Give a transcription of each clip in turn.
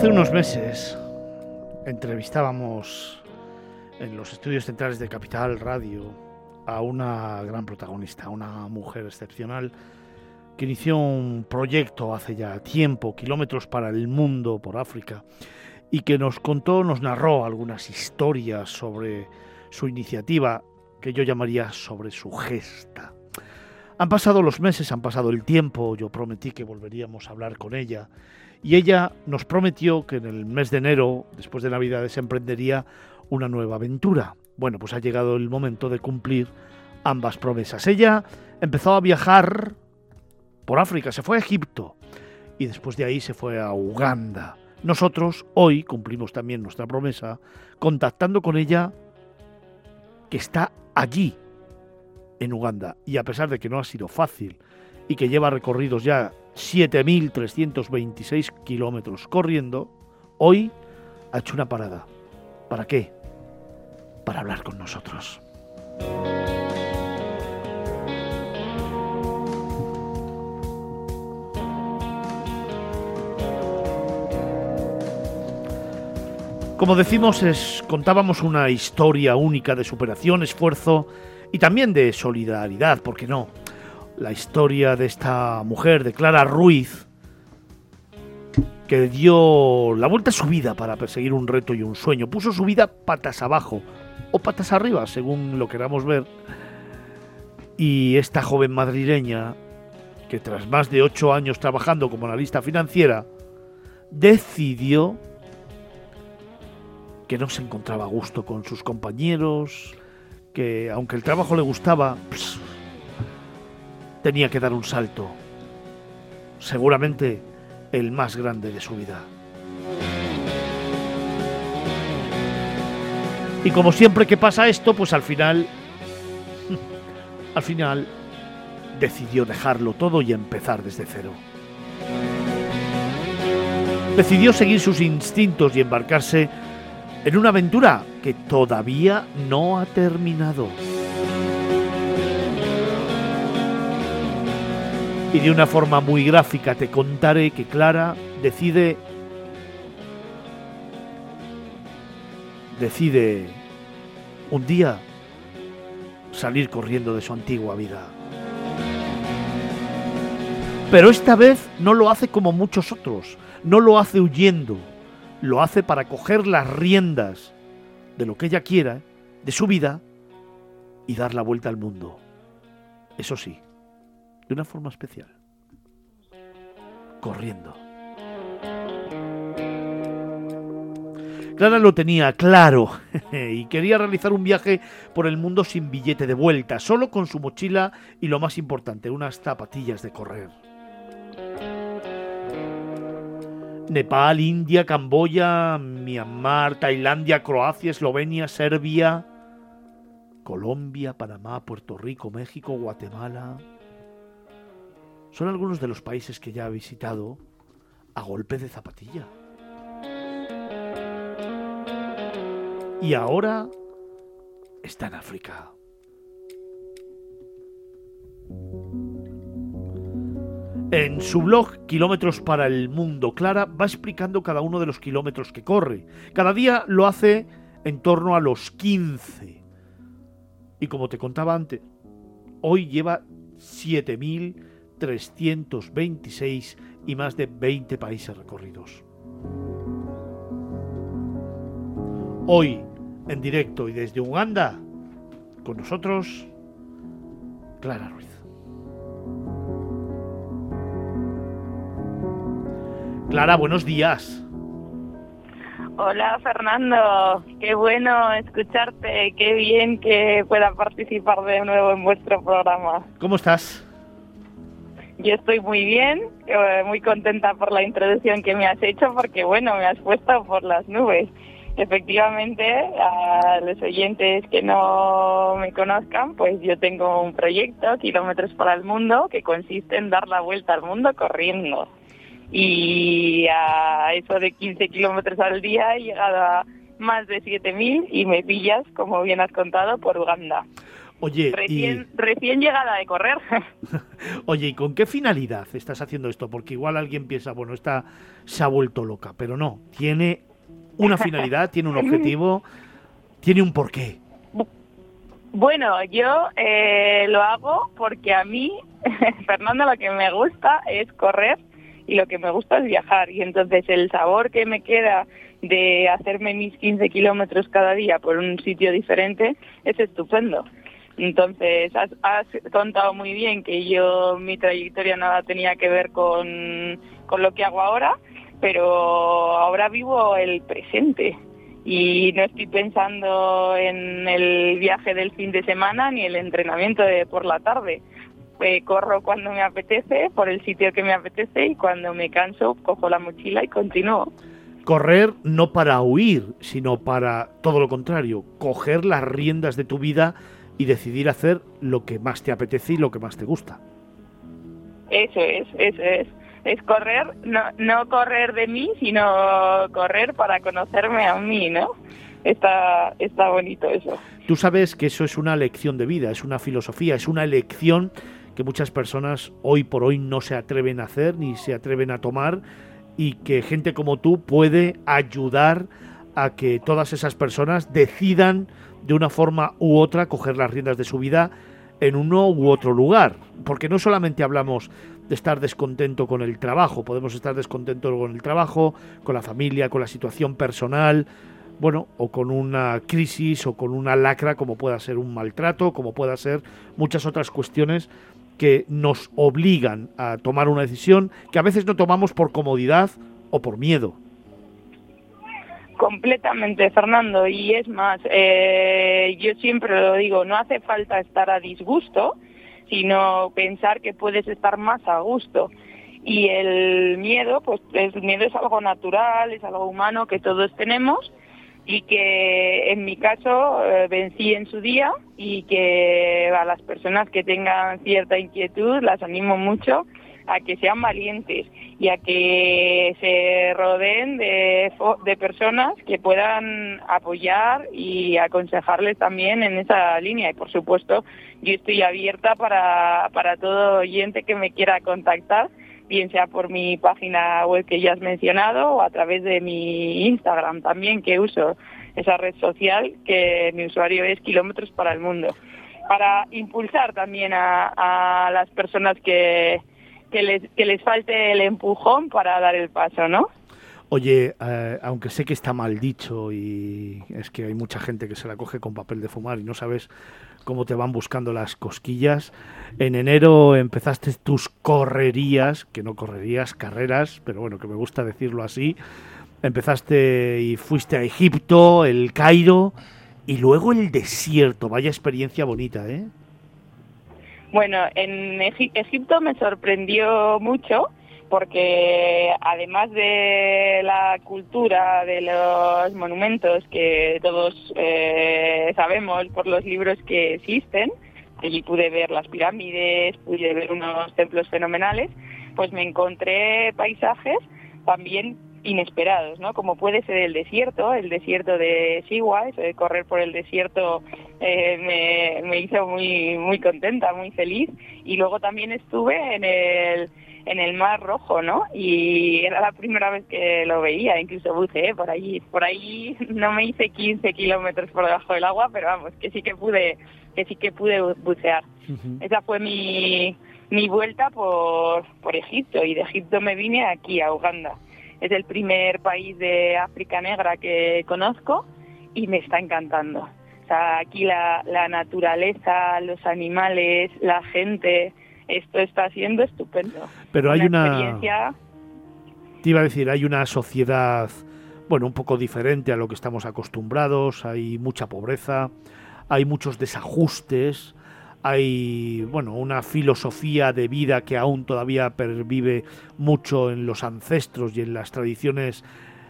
Hace unos meses entrevistábamos en los estudios centrales de Capital Radio a una gran protagonista, una mujer excepcional que inició un proyecto hace ya tiempo, kilómetros para el mundo por África, y que nos contó, nos narró algunas historias sobre su iniciativa, que yo llamaría sobre su gesta. Han pasado los meses, han pasado el tiempo, yo prometí que volveríamos a hablar con ella y ella nos prometió que en el mes de enero, después de Navidad, se emprendería una nueva aventura. Bueno, pues ha llegado el momento de cumplir ambas promesas. Ella empezó a viajar por África, se fue a Egipto y después de ahí se fue a Uganda. Nosotros hoy cumplimos también nuestra promesa contactando con ella que está allí, en Uganda. Y a pesar de que no ha sido fácil y que lleva recorridos ya 7.326 kilómetros corriendo, hoy ha hecho una parada. ¿Para qué? Para hablar con nosotros. Como decimos, contábamos una historia única de superación, esfuerzo y también de solidaridad, ¿por qué no? La historia de esta mujer, de Clara Ruiz, que dio la vuelta a su vida para perseguir un reto y un sueño. Puso su vida patas abajo o patas arriba, según lo queramos ver. Y esta joven madrileña, que tras más de ocho años trabajando como analista financiera, decidió que no se encontraba a gusto con sus compañeros, que aunque el trabajo le gustaba, tenía que dar un salto, seguramente el más grande de su vida. Y como siempre que pasa esto, pues al final, al final, decidió dejarlo todo y empezar desde cero. Decidió seguir sus instintos y embarcarse en una aventura que todavía no ha terminado. Y de una forma muy gráfica te contaré que Clara decide decide un día salir corriendo de su antigua vida. Pero esta vez no lo hace como muchos otros, no lo hace huyendo, lo hace para coger las riendas de lo que ella quiera, de su vida, y dar la vuelta al mundo. Eso sí, de una forma especial. Corriendo. Clara lo tenía claro y quería realizar un viaje por el mundo sin billete de vuelta, solo con su mochila y lo más importante, unas zapatillas de correr. Nepal, India, Camboya, Myanmar, Tailandia, Croacia, Eslovenia, Serbia, Colombia, Panamá, Puerto Rico, México, Guatemala. Son algunos de los países que ya ha visitado a golpe de zapatilla. Y ahora está en África. En su blog Kilómetros para el Mundo, Clara va explicando cada uno de los kilómetros que corre. Cada día lo hace en torno a los 15. Y como te contaba antes, hoy lleva 7.326 y más de 20 países recorridos. Hoy, en directo y desde Uganda, con nosotros, Clara Ruiz. Clara, buenos días. Hola Fernando, qué bueno escucharte, qué bien que pueda participar de nuevo en vuestro programa. ¿Cómo estás? Yo estoy muy bien, eh, muy contenta por la introducción que me has hecho porque bueno, me has puesto por las nubes. Efectivamente, a los oyentes que no me conozcan, pues yo tengo un proyecto, Kilómetros para el Mundo, que consiste en dar la vuelta al mundo corriendo y a eso de 15 kilómetros al día he llegado a más de 7.000 y me pillas, como bien has contado, por Uganda. Oye, recién, recién llegada de correr. Oye, ¿y con qué finalidad estás haciendo esto? Porque igual alguien piensa, bueno, esta se ha vuelto loca, pero no, tiene una finalidad, tiene un objetivo, tiene un porqué. Bueno, yo eh, lo hago porque a mí, Fernando, lo que me gusta es correr y lo que me gusta es viajar. Y entonces el sabor que me queda de hacerme mis 15 kilómetros cada día por un sitio diferente es estupendo. Entonces, has, contado muy bien que yo, mi trayectoria nada tenía que ver con, con lo que hago ahora, pero ahora vivo el presente y no estoy pensando en el viaje del fin de semana ni el entrenamiento de por la tarde. Eh, corro cuando me apetece, por el sitio que me apetece y cuando me canso cojo la mochila y continúo. Correr no para huir, sino para todo lo contrario, coger las riendas de tu vida y decidir hacer lo que más te apetece y lo que más te gusta. Eso es, eso es. Es correr, no, no correr de mí, sino correr para conocerme a mí, ¿no? Está, está bonito eso. Tú sabes que eso es una lección de vida, es una filosofía, es una elección que muchas personas hoy por hoy no se atreven a hacer ni se atreven a tomar y que gente como tú puede ayudar a que todas esas personas decidan de una forma u otra coger las riendas de su vida en uno u otro lugar. Porque no solamente hablamos de estar descontento con el trabajo, podemos estar descontentos con el trabajo, con la familia, con la situación personal, bueno, o con una crisis o con una lacra como pueda ser un maltrato, como pueda ser muchas otras cuestiones que nos obligan a tomar una decisión que a veces no tomamos por comodidad o por miedo. Completamente, Fernando. Y es más, eh, yo siempre lo digo, no hace falta estar a disgusto, sino pensar que puedes estar más a gusto. Y el miedo, pues el miedo es algo natural, es algo humano que todos tenemos y que en mi caso eh, vencí en su día y que a las personas que tengan cierta inquietud las animo mucho a que sean valientes y a que se rodeen de, de personas que puedan apoyar y aconsejarles también en esa línea. Y por supuesto, yo estoy abierta para, para todo oyente que me quiera contactar bien sea por mi página web que ya has mencionado o a través de mi Instagram también, que uso esa red social, que mi usuario es Kilómetros para el Mundo, para impulsar también a, las personas que, que, les, que les falte el empujón para dar el paso, ¿no? Oye, eh, aunque sé que está mal dicho y es que hay mucha gente que se la coge con papel de fumar y no sabes cómo te van buscando las cosquillas. En enero empezaste tus correrías, que no correrías, carreras, pero bueno, que me gusta decirlo así. Empezaste y fuiste a Egipto, el Cairo y luego el desierto. Vaya experiencia bonita, ¿eh? Bueno, en Egipto me sorprendió mucho porque además de la cultura, de los monumentos que todos eh, sabemos por los libros que existen, allí pude ver las pirámides, pude ver unos templos fenomenales, pues me encontré paisajes también inesperados, ¿no? Como puede ser el desierto, el desierto de Siwa, de correr por el desierto eh, me, me hizo muy muy contenta, muy feliz. Y luego también estuve en el en el Mar Rojo, ¿no? Y era la primera vez que lo veía, incluso buceé por allí. Por ahí no me hice 15 kilómetros por debajo del agua, pero vamos, que sí que pude, que sí que pude bucear. Esa fue mi, mi vuelta por, por Egipto y de Egipto me vine aquí a Uganda. Es el primer país de África Negra que conozco y me está encantando. O sea, aquí la, la naturaleza, los animales, la gente, esto está siendo estupendo. Pero hay una... Te iba a decir, hay una sociedad, bueno, un poco diferente a lo que estamos acostumbrados, hay mucha pobreza, hay muchos desajustes, hay, bueno, una filosofía de vida que aún todavía pervive mucho en los ancestros y en las tradiciones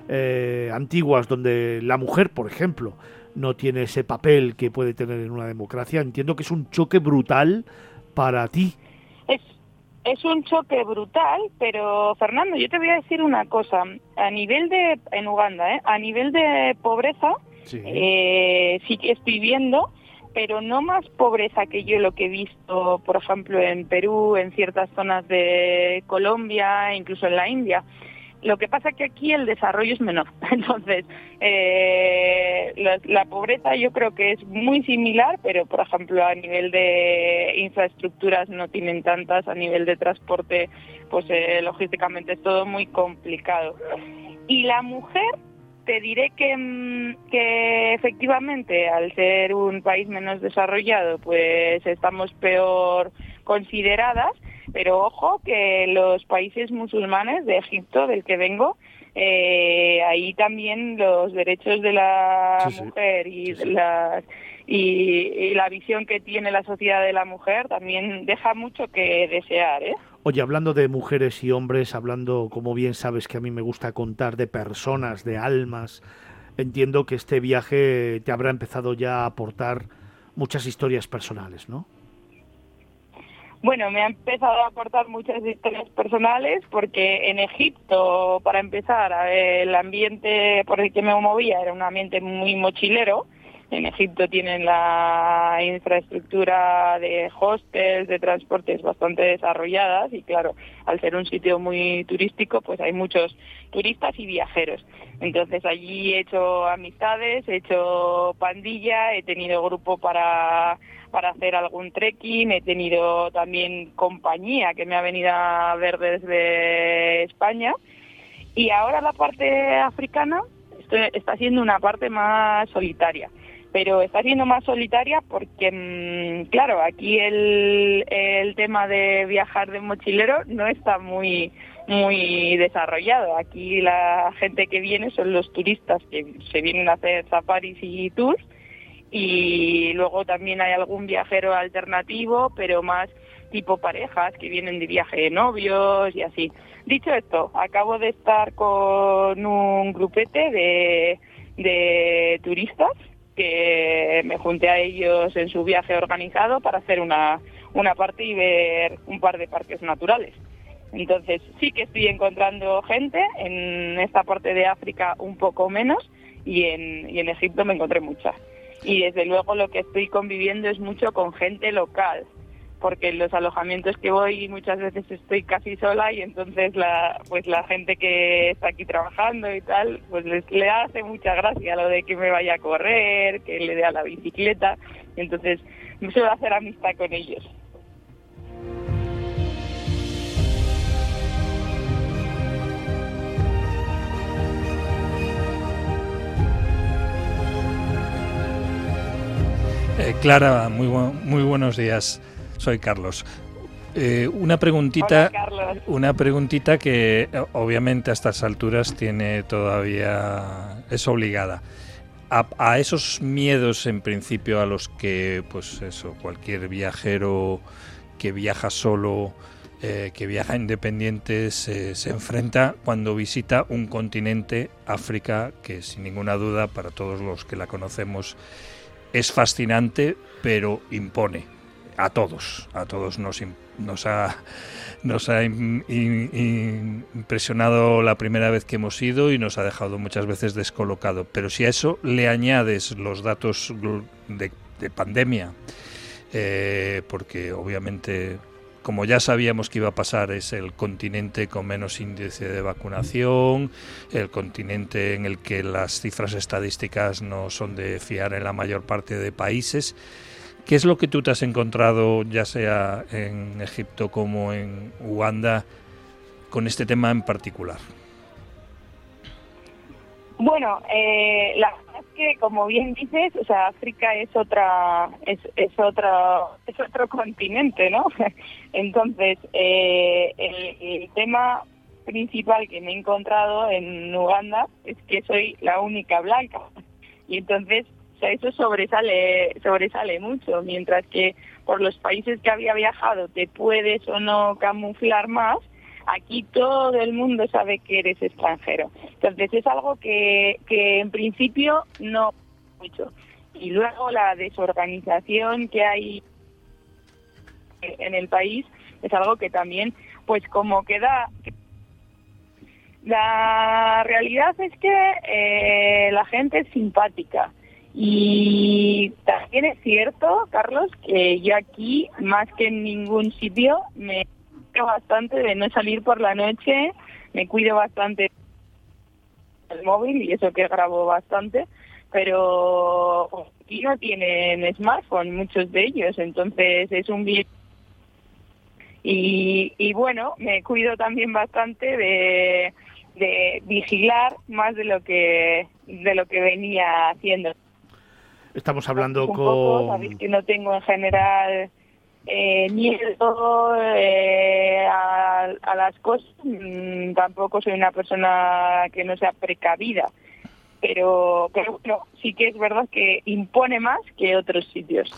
eh, antiguas, donde la mujer, por ejemplo, no tiene ese papel que puede tener en una democracia. Entiendo que es un choque brutal para ti es un choque brutal, pero Fernando, yo te voy a decir una cosa. A nivel de, en Uganda, ¿eh? a nivel de pobreza, sí. Eh, sí que estoy viendo, pero no más pobreza que yo lo que he visto, por ejemplo, en Perú, en ciertas zonas de Colombia, incluso en la India. Lo que pasa es que aquí el desarrollo es menor. Entonces, eh, la, pobreza yo creo que es muy similar, pero por ejemplo a nivel de infraestructuras no tienen tantas, a nivel de transporte, pues eh, logísticamente es todo muy complicado. Y la mujer, te diré que, mm, que efectivamente al ser un país menos desarrollado, pues estamos peor consideradas pero ojo que los países musulmanes de Egipto, del que vengo, eh, ahí también los derechos de la mujer y, La, y, la visión que tiene la sociedad de la mujer también deja mucho que desear. ¿eh? Oye, hablando de mujeres y hombres, hablando, como bien sabes que a mí me gusta contar, de personas, de almas, entiendo que este viaje te habrá empezado ya a aportar muchas historias personales, ¿no? Bueno, me ha empezado a aportar muchas historias personales porque en Egipto, para empezar, el ambiente por el que me movía era un ambiente muy mochilero. En Egipto tienen la infraestructura de hostels, de transportes bastante desarrolladas y claro, al ser un sitio muy turístico, pues hay muchos turistas y viajeros. Entonces allí he hecho amistades, he hecho pandilla, he tenido grupo para para hacer algún trekking, he tenido también compañía que me ha venido a ver desde España. Y ahora la parte africana está siendo una parte más solitaria. Pero está siendo más solitaria porque, mm, claro, aquí el, el tema de viajar de mochilero no está muy muy desarrollado. Aquí la gente que viene son los turistas que se vienen a hacer safaris y tours y luego también hay algún viajero alternativo, pero más tipo parejas que vienen de viaje de novios y así. Dicho esto, acabo de estar con un grupete de, de turistas que me junté a ellos en su viaje organizado para hacer una, una parte y ver un par de parques naturales. Entonces sí que estoy encontrando gente, en esta parte de África un poco menos y en, y en Egipto me encontré muchas y desde luego lo que estoy conviviendo es mucho con gente local porque en los alojamientos que voy muchas veces estoy casi sola y entonces la pues la gente que está aquí trabajando y tal pues les le hace mucha gracia lo de que me vaya a correr que le dé a la bicicleta. Entonces suelo hacer amistad con ellos Eh, Clara, muy, muy buenos días. Soy Carlos. Eh, una preguntita, una preguntita que eh, obviamente a estas alturas tiene todavía es obligada. A, esos miedos en principio a los que pues eso cualquier viajero que viaja solo que viaja independiente se, se enfrenta cuando visita un continente África que sin ninguna duda para todos los que la conocemos es fascinante, pero impone a todos, a todos nos, nos ha, nos ha impresionado la primera vez que hemos ido y nos ha dejado muchas veces descolocado. Pero si a eso le añades los datos de, pandemia, eh, porque obviamente como ya sabíamos que iba a pasar, es el continente con menos índice de vacunación, el continente en el que las cifras estadísticas no son de fiar en la mayor parte de países. ¿Qué es lo que tú te has encontrado, ya sea en Egipto como en Uganda, con este tema en particular? Bueno, eh, la que, como bien dices, o sea, África es otra, es, es otro, es otro continente, ¿no? Entonces, eh, el, tema principal que me he encontrado en Uganda es que soy la única blanca y entonces, o sea, eso sobresale, sobresale mucho, mientras que por los países que había viajado te puedes o no camuflar más Aquí todo el mundo sabe que eres extranjero. Entonces es algo que, que en principio no mucho. Y luego la desorganización que hay en el país es algo que también, pues como queda... La realidad es que eh, la gente es simpática Y también es cierto, Carlos, que yo aquí, más que en ningún sitio, me bastante de no salir por la noche, me cuido bastante el móvil y eso que grabo bastante, pero aquí no tienen smartphone muchos de ellos, entonces es un bien y, y bueno, me cuido también bastante de, de vigilar más de lo que de lo que venía haciendo. Estamos hablando con... sabéis que no tengo en general eh, miedo eh, a, a, las cosas, mm, tampoco soy una persona que no sea precavida, pero, pero bueno, sí que es verdad que impone más que otros sitios.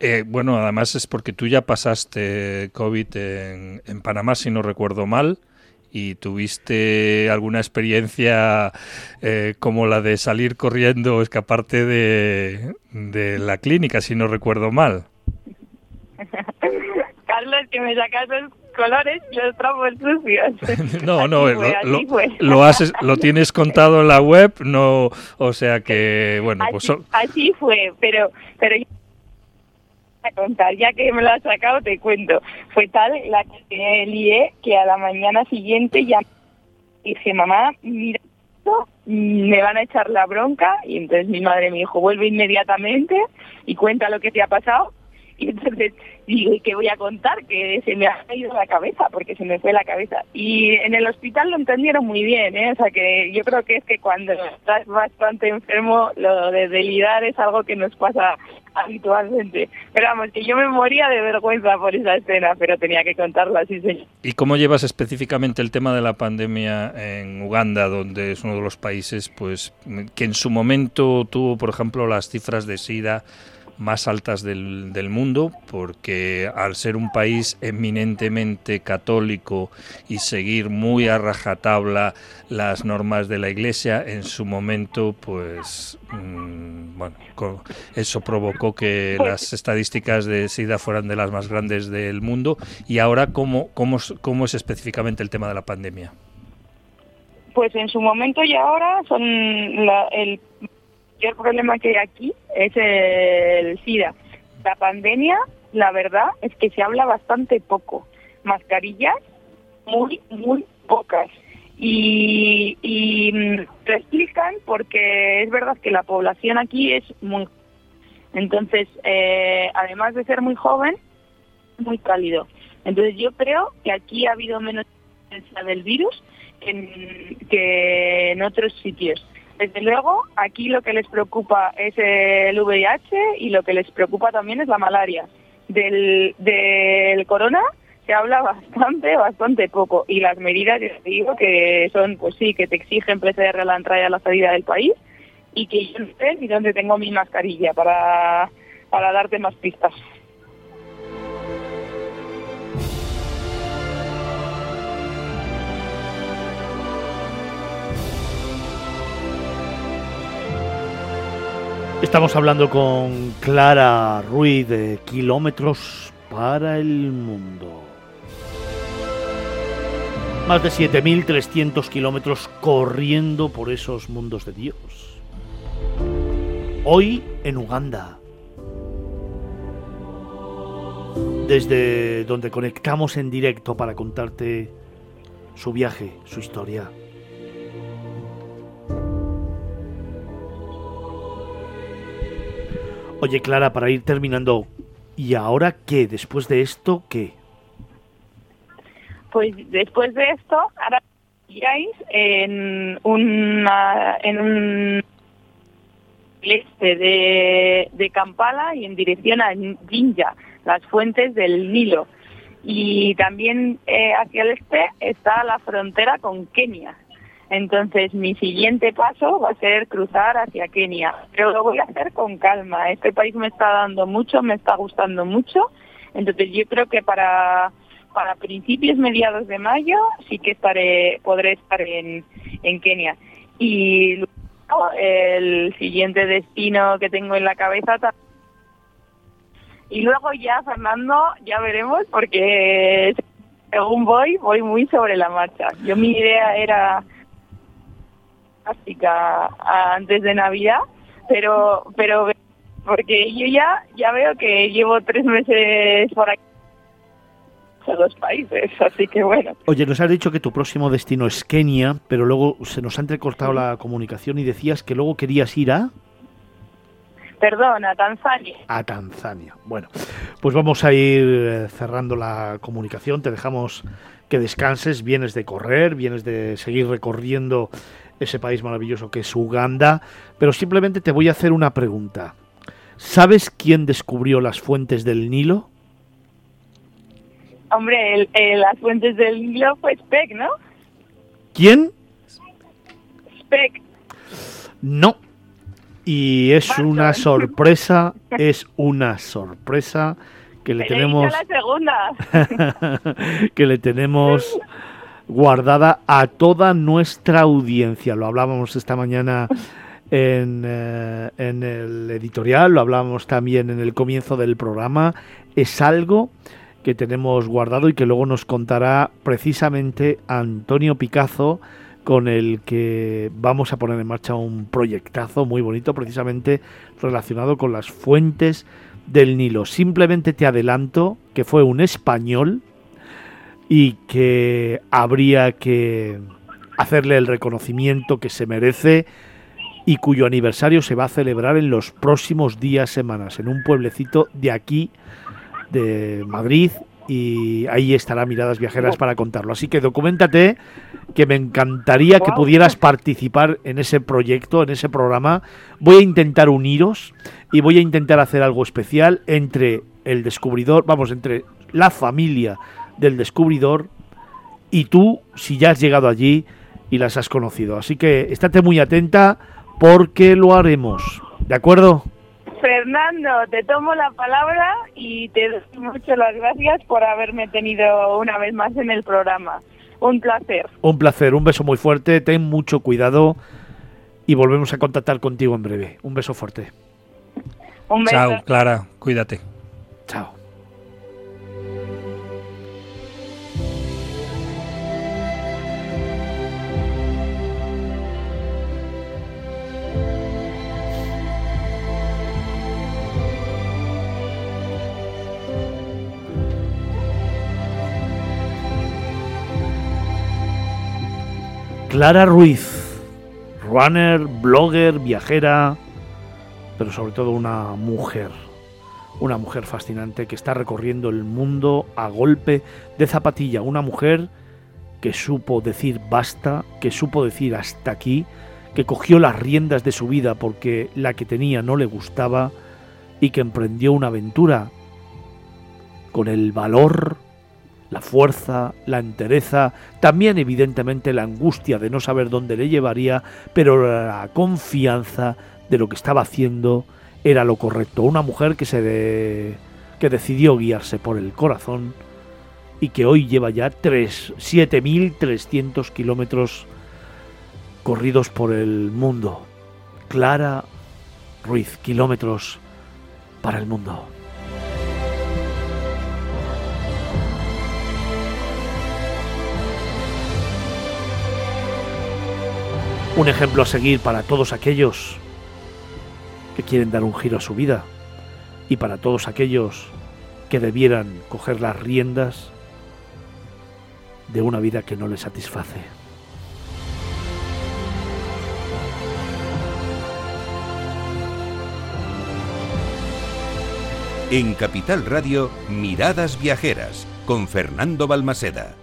Eh, bueno, además es porque tú ya pasaste COVID en, en, Panamá, si no recuerdo mal, y tuviste alguna experiencia eh, como la de salir corriendo o escaparte de, de la clínica, si no recuerdo mal. Carlos, que me sacas los colores y los trapos sucios. no, no, fue, lo, lo, lo, haces, lo tienes contado en la web, no, o sea que, bueno, así, pues... So así fue, pero, pero a contar, ya que me lo has sacado te cuento. Fue tal la que lié que a la mañana siguiente ya dije, mamá, mira esto, me van a echar la bronca y entonces mi madre me dijo, vuelve inmediatamente y cuenta lo que te ha pasado. Y entonces ¿y qué voy a contar? Que se me ha caído la cabeza, porque se me fue la cabeza. Y en el hospital lo entendieron muy bien, ¿eh? O sea que yo creo que es que cuando estás bastante enfermo, lo de delidar es algo que nos pasa habitualmente. Pero vamos, que yo me moría de vergüenza por esa escena, pero tenía que contarla, sí, señor. ¿Y cómo llevas específicamente el tema de la pandemia en Uganda, donde es uno de los países pues que en su momento tuvo, por ejemplo, las cifras de SIDA más altas del, del, mundo, porque al ser un país eminentemente católico y seguir muy a rajatabla las normas de la Iglesia, en su momento, pues, mmm, bueno, eso provocó que las estadísticas de SIDA fueran de las más grandes del mundo. Y ahora, ¿cómo, cómo, cómo es específicamente el tema de la pandemia? Pues en su momento y ahora son la, el mayor problema que hay aquí es el SIDA. La pandemia, la verdad, es que se habla bastante poco. Mascarillas, muy, muy pocas. Y, y lo explican porque es verdad que la población aquí es muy... Entonces, eh, además de ser muy joven, muy cálido. Entonces yo creo que aquí ha habido menos presencia del virus que en otros sitios. Desde luego, aquí lo que les preocupa es el VIH y lo que les preocupa también es la malaria. Del, del corona se habla bastante, bastante poco. Y las medidas, te digo, que son, pues sí, que te exigen PCR a la entrada y a la salida del país y que yo no sé ni dónde tengo mi mascarilla para, para darte más pistas. Estamos hablando con Clara Ruiz de Kilómetros para el Mundo. Más de 7.300 kilómetros corriendo por esos mundos de Dios. Hoy en Uganda. Desde donde conectamos en directo para contarte su viaje, su historia. Oye, Clara, para ir terminando, ¿y ahora qué? Después de esto, ¿qué? Pues después de esto, ahora en una en un este de, de Kampala y en dirección a Jinja, las fuentes del Nilo. Y también eh, hacia el este está la frontera con Kenia. Entonces, mi siguiente paso va a ser cruzar hacia Kenia, pero lo voy a hacer con calma. Este país me está dando mucho, me está gustando mucho. Entonces, yo creo que para para principios mediados de mayo sí que estaré podré estar en, en Kenia. Y luego, el siguiente destino que tengo en la cabeza y luego ya Fernando ya veremos porque según voy voy muy sobre la marcha. Yo mi idea era antes de Navidad, pero, pero, porque yo ya, ya veo que llevo tres meses por aquí a dos países, así que bueno. Oye, nos has dicho que tu próximo destino es Kenia, pero luego se nos ha entrecortado la comunicación y decías que luego querías ir a... Perdón, a Tanzania. A Tanzania. Bueno, pues vamos a ir eh, cerrando la comunicación. Te dejamos que descanses. Vienes de correr, vienes de seguir recorriendo ese país maravilloso que es Uganda. Pero simplemente te voy a hacer una pregunta. ¿Sabes quién descubrió las fuentes del Nilo? Hombre, las fuentes del Nilo fue Speck, ¿no? ¿Quién? Speck. No, y es una sorpresa, es una sorpresa que le tenemos la segunda. que le tenemos guardada a toda nuestra audiencia. Lo hablábamos esta mañana en, eh, en el editorial, lo hablábamos también en el comienzo del programa. Es algo que tenemos guardado y que luego nos contará precisamente Antonio Picazo con el que vamos a poner en marcha un proyectazo muy bonito precisamente relacionado con las fuentes del Nilo. Simplemente te adelanto que fue un español y que habría que hacerle el reconocimiento que se merece y cuyo aniversario se va a celebrar en los próximos días, semanas, en un pueblecito de aquí, de Madrid, y ahí estará Miradas Viajeras para contarlo. Así que documentate, que me encantaría que pudieras participar en ese proyecto, en ese programa. Voy a intentar uniros y voy a intentar hacer algo especial entre el descubridor, vamos, entre la familia del descubridor y tú, si ya has llegado allí y las has conocido. Así que estate muy atenta porque lo haremos. ¿De acuerdo? Fernando, te tomo la palabra y te doy muchas las gracias por haberme tenido una vez más en el programa. Un placer. Un placer, un beso muy fuerte, ten mucho cuidado y volvemos a contactar contigo en breve. Un beso fuerte. Un beso. Chao, Clara, cuídate. Chao. Clara Ruiz, runner, blogger, viajera, pero sobre todo una mujer, una mujer fascinante que está recorriendo el mundo a golpe de zapatilla, una mujer que supo decir basta, que supo decir hasta aquí, que cogió las riendas de su vida porque la que tenía no le gustaba y que emprendió una aventura con el valor la fuerza, la entereza, también evidentemente la angustia de no saber dónde le llevaría, pero la confianza de lo que estaba haciendo era lo correcto. Una mujer que se que decidió guiarse por el corazón y que hoy lleva ya 7.300 kilómetros corridos por el mundo. Clara Ruiz, kilómetros para el mundo. Un ejemplo a seguir para todos aquellos que quieren dar un giro a su vida y para todos aquellos que debieran coger las riendas de una vida que no les satisface. En Capital Radio, Miradas Viajeras, con Fernando Balmaseda.